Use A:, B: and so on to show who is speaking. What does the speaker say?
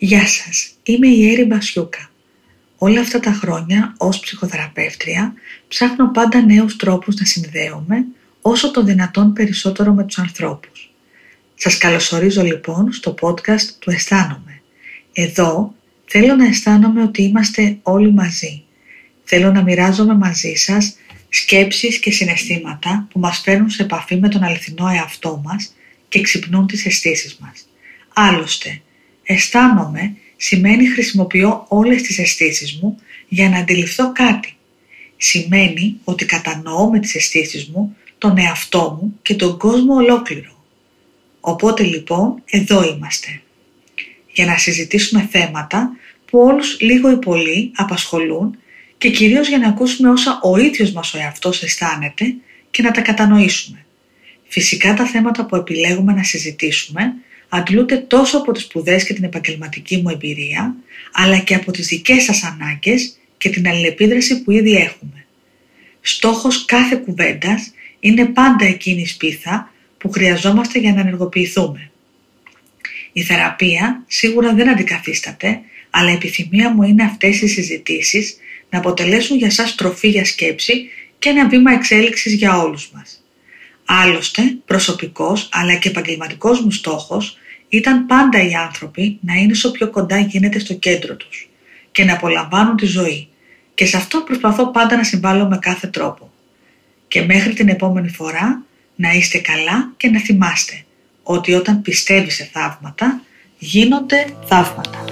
A: Γεια σας, είμαι η Έρη Μπασιούκα. Όλα αυτά τα χρόνια ως ψυχοθεραπεύτρια ψάχνω πάντα νέους τρόπους να συνδέομαι όσο το δυνατόν περισσότερο με τους ανθρώπους. Σας καλωσορίζω λοιπόν στο podcast του Αισθάνομαι. Εδώ θέλω να αισθάνομαι ότι είμαστε όλοι μαζί. Θέλω να μοιράζομαι μαζί σας σκέψεις και συναισθήματα που μας φέρνουν σε επαφή με τον αληθινό εαυτό μας και ξυπνούν τις αισθήσεις μας. Άλλωστε, αισθάνομαι σημαίνει χρησιμοποιώ όλες τις αισθήσεις μου για να αντιληφθώ κάτι. Σημαίνει ότι κατανοώ με τις αισθήσεις μου τον εαυτό μου και τον κόσμο ολόκληρο. Οπότε λοιπόν εδώ είμαστε. Για να συζητήσουμε θέματα που όλους λίγο ή πολύ απασχολούν και κυρίως για να ακούσουμε όσα ο ίδιος μας ο εαυτός αισθάνεται και να τα κατανοήσουμε. Φυσικά τα θέματα που επιλέγουμε να συζητήσουμε αντλούνται τόσο από τις σπουδές και την επαγγελματική μου εμπειρία, αλλά και από τις δικές σας ανάγκες και την αλληλεπίδραση που ήδη έχουμε. Στόχος κάθε κουβέντας είναι πάντα εκείνη η σπίθα που χρειαζόμαστε για να ενεργοποιηθούμε. Η θεραπεία σίγουρα δεν αντικαθίσταται, αλλά η επιθυμία μου είναι αυτές οι συζητήσεις να αποτελέσουν για σας τροφή για σκέψη και ένα βήμα εξέλιξης για όλους μας. Άλλωστε, προσωπικός αλλά και επαγγελματικός μου στόχος ήταν πάντα οι άνθρωποι να είναι όσο πιο κοντά γίνεται στο κέντρο τους και να απολαμβάνουν τη ζωή και σε αυτό προσπαθώ πάντα να συμβάλλω με κάθε τρόπο. Και μέχρι την επόμενη φορά να είστε καλά και να θυμάστε ότι όταν πιστεύεις σε θαύματα γίνονται θαύματα.